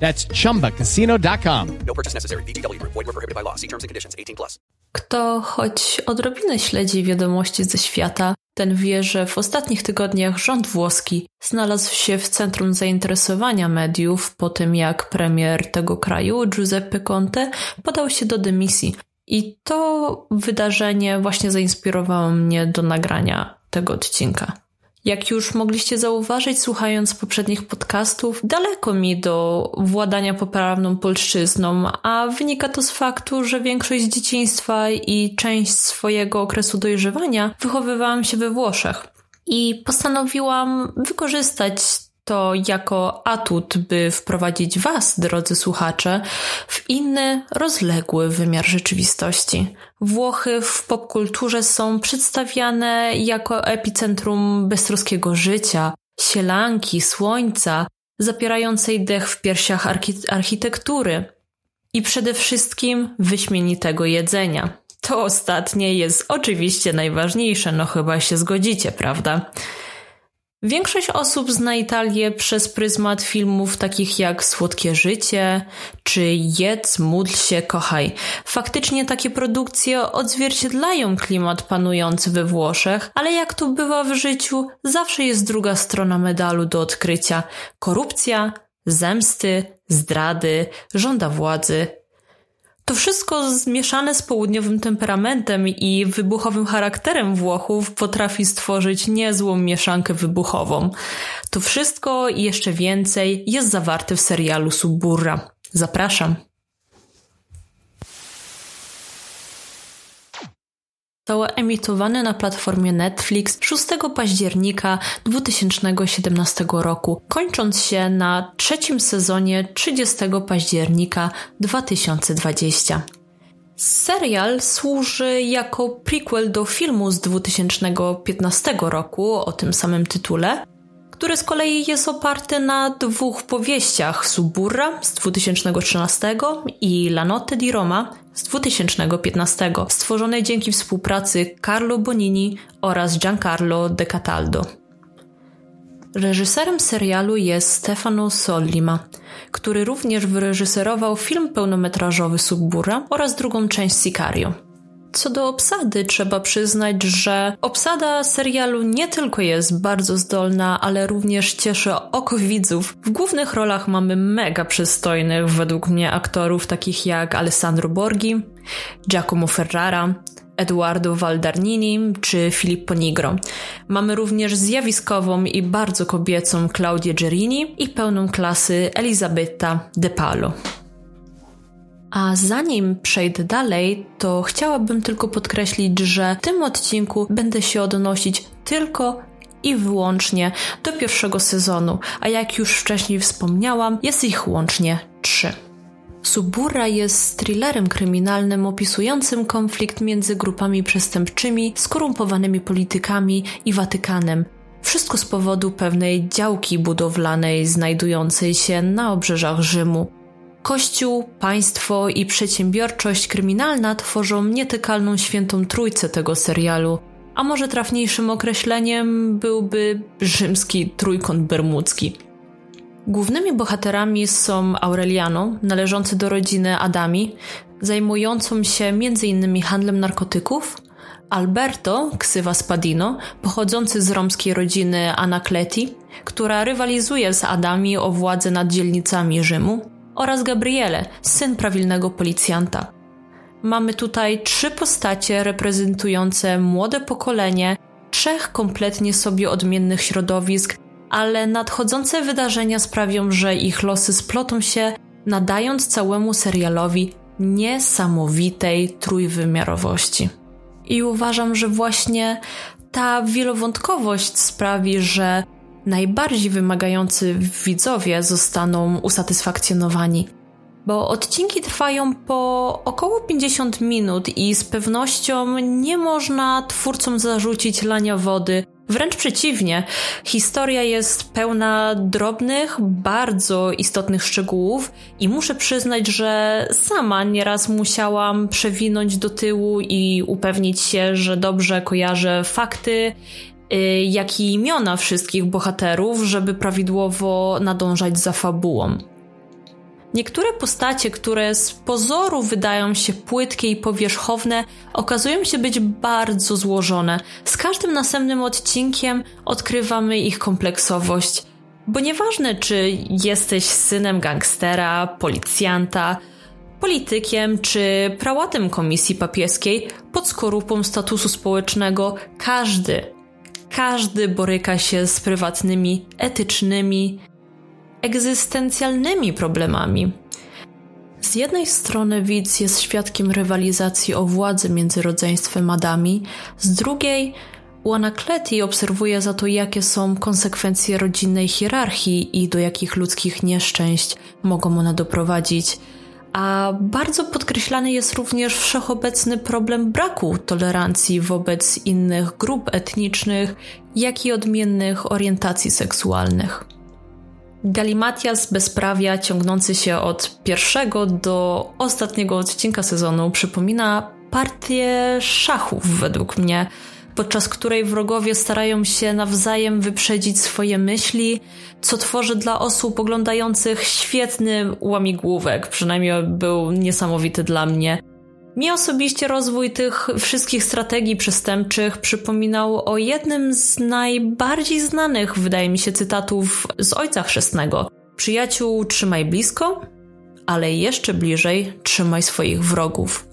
That's chumbacasino.com. No purchase necessary. VGW Group. Void were prohibited by law. See terms and conditions. 18 plus. Kto choć odrobinę śledzi wiadomości ze świata, ten wie, że w ostatnich tygodniach rząd włoski znalazł się w centrum zainteresowania mediów po tym, jak premier tego kraju, Giuseppe Conte, podał się do dymisji. I to wydarzenie właśnie zainspirowało mnie do nagrania tego odcinka. Jak już mogliście zauważyć, słuchając poprzednich podcastów, daleko mi do władania poprawną polszczyzną, a wynika to z faktu, że większość dzieciństwa i część swojego okresu dojrzewania wychowywałam się we Włoszech. I postanowiłam wykorzystać to jako atut, by wprowadzić Was, drodzy słuchacze, w inny, rozległy wymiar rzeczywistości. Włochy w popkulturze są przedstawiane jako epicentrum beztroskiego życia, sielanki, słońca, zapierającej dech w piersiach archi- architektury i przede wszystkim wyśmienitego jedzenia. To ostatnie jest oczywiście najważniejsze, no chyba się zgodzicie, prawda? Większość osób zna Italię przez pryzmat filmów takich jak Słodkie Życie czy Jedz, módl się, kochaj. Faktycznie takie produkcje odzwierciedlają klimat panujący we Włoszech, ale jak to bywa w życiu, zawsze jest druga strona medalu do odkrycia. Korupcja, zemsty, zdrady, żąda władzy, to wszystko zmieszane z południowym temperamentem i wybuchowym charakterem Włochów potrafi stworzyć niezłą mieszankę wybuchową. To wszystko i jeszcze więcej jest zawarte w serialu Suburra. Zapraszam. Zostało emitowane na platformie Netflix 6 października 2017 roku, kończąc się na trzecim sezonie 30 października 2020. Serial służy jako prequel do filmu z 2015 roku o tym samym tytule, który z kolei jest oparty na dwóch powieściach Suburra z 2013 i La Notte di Roma z 2015, stworzonej dzięki współpracy Carlo Bonini oraz Giancarlo De Cataldo. Reżyserem serialu jest Stefano Sollima, który również wyreżyserował film pełnometrażowy Suburra oraz drugą część Sicario. Co do obsady, trzeba przyznać, że obsada serialu nie tylko jest bardzo zdolna, ale również cieszy oko widzów. W głównych rolach mamy mega przystojnych, według mnie, aktorów takich jak Alessandro Borghi, Giacomo Ferrara, Eduardo Valdarnini czy Filippo Nigro. Mamy również zjawiskową i bardzo kobiecą Claudię Gerini i pełną klasy Elisabetta De Palo. A zanim przejdę dalej, to chciałabym tylko podkreślić, że w tym odcinku będę się odnosić tylko i wyłącznie do pierwszego sezonu, a jak już wcześniej wspomniałam, jest ich łącznie trzy. Subura jest thrillerem kryminalnym opisującym konflikt między grupami przestępczymi, skorumpowanymi politykami i Watykanem. Wszystko z powodu pewnej działki budowlanej znajdującej się na obrzeżach Rzymu. Kościół, państwo i przedsiębiorczość kryminalna tworzą nietykalną świętą trójcę tego serialu, a może trafniejszym określeniem byłby rzymski trójkąt bermudzki. Głównymi bohaterami są Aureliano, należący do rodziny Adami, zajmującą się m.in. handlem narkotyków, Alberto, ksywa Spadino, pochodzący z romskiej rodziny Anakleti, która rywalizuje z Adami o władzę nad dzielnicami Rzymu, oraz Gabriele, syn prawilnego policjanta. Mamy tutaj trzy postacie reprezentujące młode pokolenie trzech kompletnie sobie odmiennych środowisk, ale nadchodzące wydarzenia sprawią, że ich losy splotą się, nadając całemu serialowi niesamowitej trójwymiarowości. I uważam, że właśnie ta wielowątkowość sprawi, że najbardziej wymagający widzowie zostaną usatysfakcjonowani. bo odcinki trwają po około 50 minut i z pewnością nie można twórcom zarzucić lania wody. Wręcz przeciwnie, historia jest pełna drobnych, bardzo istotnych szczegółów i muszę przyznać, że sama nieraz musiałam przewinąć do tyłu i upewnić się, że dobrze kojarzę fakty, jak i imiona wszystkich bohaterów, żeby prawidłowo nadążać za fabułą. Niektóre postacie, które z pozoru wydają się płytkie i powierzchowne, okazują się być bardzo złożone. Z każdym następnym odcinkiem odkrywamy ich kompleksowość. Bo nieważne, czy jesteś synem gangstera, policjanta, politykiem czy prałatem komisji papieskiej, pod skorupą statusu społecznego, każdy, każdy boryka się z prywatnymi, etycznymi, egzystencjalnymi problemami. Z jednej strony widz jest świadkiem rywalizacji o władzę między rodzeństwem Adami, z drugiej Łanakleti obserwuje za to, jakie są konsekwencje rodzinnej hierarchii i do jakich ludzkich nieszczęść mogą one doprowadzić. A bardzo podkreślany jest również wszechobecny problem braku tolerancji wobec innych grup etnicznych, jak i odmiennych orientacji seksualnych. Galimatias bezprawia ciągnący się od pierwszego do ostatniego odcinka sezonu przypomina partię szachów według mnie, podczas której wrogowie starają się nawzajem wyprzedzić swoje myśli, co tworzy dla osób oglądających świetny łamigłówek, przynajmniej był niesamowity dla mnie. Mi osobiście rozwój tych wszystkich strategii przestępczych przypominał o jednym z najbardziej znanych, wydaje mi się, cytatów z Ojca Chrzestnego. Przyjaciół trzymaj blisko, ale jeszcze bliżej trzymaj swoich wrogów.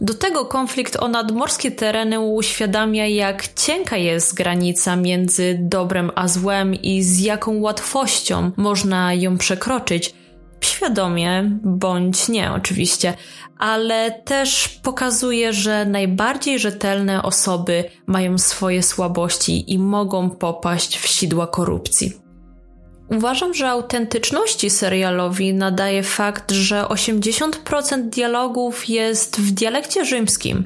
Do tego konflikt o nadmorskie tereny uświadamia, jak cienka jest granica między dobrem a złem i z jaką łatwością można ją przekroczyć. Świadomie bądź nie, oczywiście, ale też pokazuje, że najbardziej rzetelne osoby mają swoje słabości i mogą popaść w sidła korupcji. Uważam, że autentyczności serialowi nadaje fakt, że 80% dialogów jest w dialekcie rzymskim,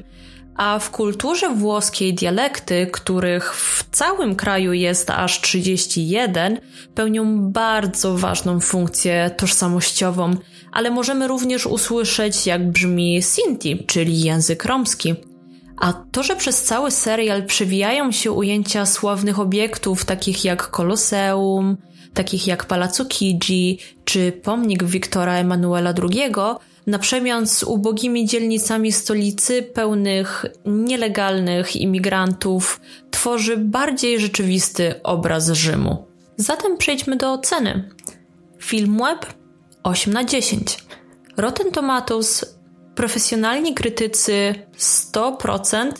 a w kulturze włoskiej dialekty, których w całym kraju jest aż 31, pełnią bardzo ważną funkcję tożsamościową, ale możemy również usłyszeć, jak brzmi Sinti, czyli język romski. A to, że przez cały serial przewijają się ujęcia sławnych obiektów, takich jak Koloseum, takich jak Palazzo Chigi czy pomnik Wiktora Emanuela II, na przemian z ubogimi dzielnicami stolicy pełnych nielegalnych imigrantów, tworzy bardziej rzeczywisty obraz Rzymu. Zatem przejdźmy do oceny. Film web 8 na 10. Rotten Tomatoes, profesjonalni krytycy 100%,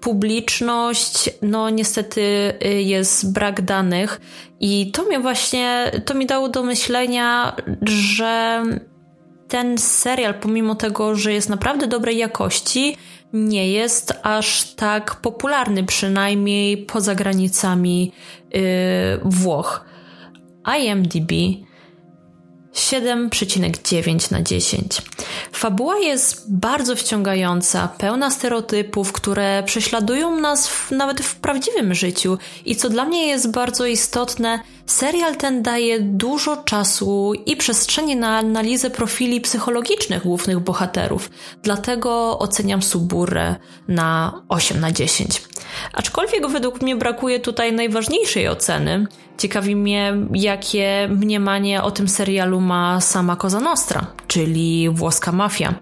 publiczność, no niestety y, jest brak danych i to mnie właśnie, to mi dało do myślenia, że ten serial, pomimo tego, że jest naprawdę dobrej jakości, nie jest aż tak popularny, przynajmniej poza granicami yy, Włoch. IMDb 7,9 na 10. Fabuła jest bardzo wciągająca, pełna stereotypów, które prześladują nas w, nawet w prawdziwym życiu i co dla mnie jest bardzo istotne, serial ten daje dużo czasu i przestrzeni na analizę profili psychologicznych głównych bohaterów. Dlatego oceniam Suburę na 8 na 10. Aczkolwiek według mnie brakuje tutaj najważniejszej oceny. Ciekawi mnie, jakie mniemanie o tym serialu ma sama Cosa Nostra, czyli włoska mafia.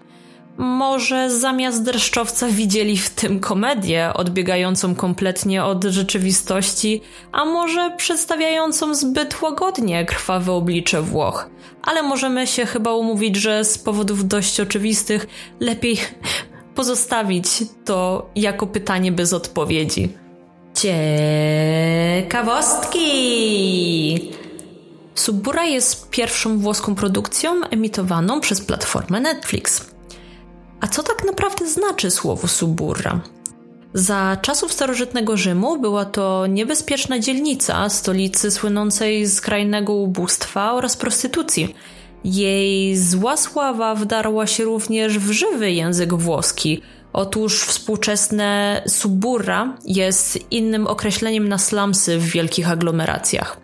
Może zamiast dreszczowca widzieli w tym komedię odbiegającą kompletnie od rzeczywistości, a może przedstawiającą zbyt łagodnie krwawe oblicze Włoch. Ale możemy się chyba umówić, że z powodów dość oczywistych lepiej pozostawić to jako pytanie bez odpowiedzi. Ciekawostki! Subura jest pierwszą włoską produkcją emitowaną przez platformę Netflix. A co tak naprawdę znaczy słowo Suburra? Za czasów starożytnego Rzymu była to niebezpieczna dzielnica stolicy słynącej z krajnego ubóstwa oraz prostytucji. Jej zła sława wdarła się również w żywy język włoski. Otóż współczesne suburra jest innym określeniem na slumsy w wielkich aglomeracjach.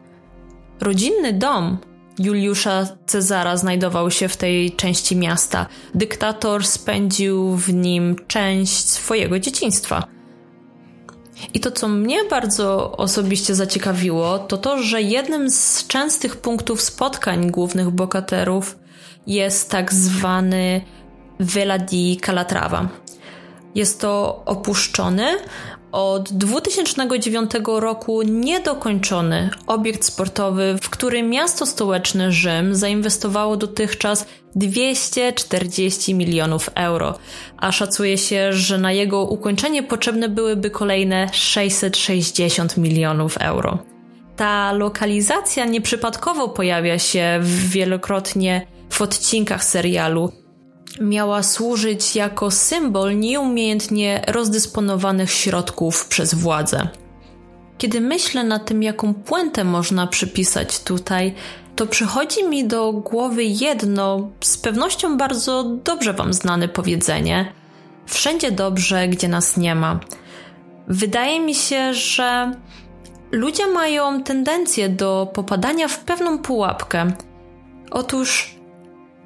Rodzinny dom Juliusza Cezara znajdował się w tej części miasta. Dyktator spędził w nim część swojego dzieciństwa. I to, co mnie bardzo osobiście zaciekawiło, to to, że jednym z częstych punktów spotkań głównych bohaterów jest tak zwany Villa di Calatrava. Jest to opuszczony, od 2009 roku niedokończony obiekt sportowy, w którym miasto stołeczne Rzym zainwestowało dotychczas 240 milionów euro, a szacuje się, że na jego ukończenie potrzebne byłyby kolejne 660 milionów euro. Ta lokalizacja nieprzypadkowo pojawia się wielokrotnie w odcinkach serialu, miała służyć jako symbol nieumiejętnie rozdysponowanych środków przez władzę. Kiedy myślę na tym, jaką puentę można przypisać tutaj, to przychodzi mi do głowy jedno, z pewnością bardzo dobrze Wam znane powiedzenie: Wszędzie dobrze, gdzie nas nie ma. Wydaje mi się, że ludzie mają tendencję do popadania w pewną pułapkę. Otóż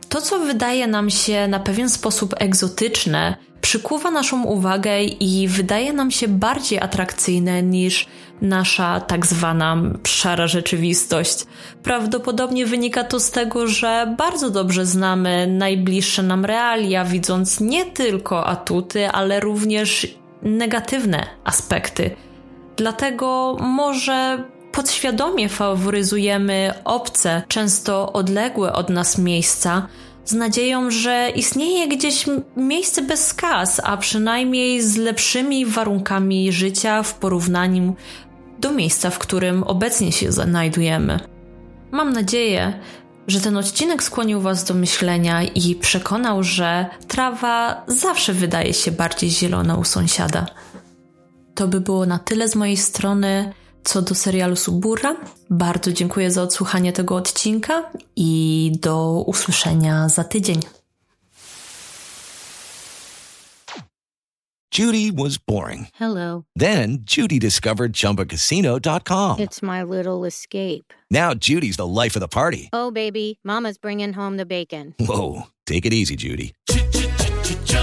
to, co wydaje nam się na pewien sposób egzotyczne, przykuwa naszą uwagę i wydaje nam się bardziej atrakcyjne niż nasza tak zwana szara rzeczywistość. Prawdopodobnie wynika to z tego, że bardzo dobrze znamy najbliższe nam realia, widząc nie tylko atuty, ale również negatywne aspekty. Dlatego może podświadomie faworyzujemy obce, często odległe od nas miejsca, z nadzieją, że istnieje gdzieś miejsce bez skaz, a przynajmniej z lepszymi warunkami życia w porównaniu do miejsca, w którym obecnie się znajdujemy. Mam nadzieję, że ten odcinek skłonił Was do myślenia i przekonał, że trawa zawsze wydaje się bardziej zielona u sąsiada. To by było na tyle z mojej strony co do serialu Subura. Bardzo dziękuję za odsłuchanie tego odcinka i do usłyszenia za tydzień. Judy was boring. Hello. Then Judy discovered ChumbaCasino.com. It's my little escape. Now Judy's the life of the party. Oh, baby, Mama's bringing home the bacon. Whoa, take it easy, Judy.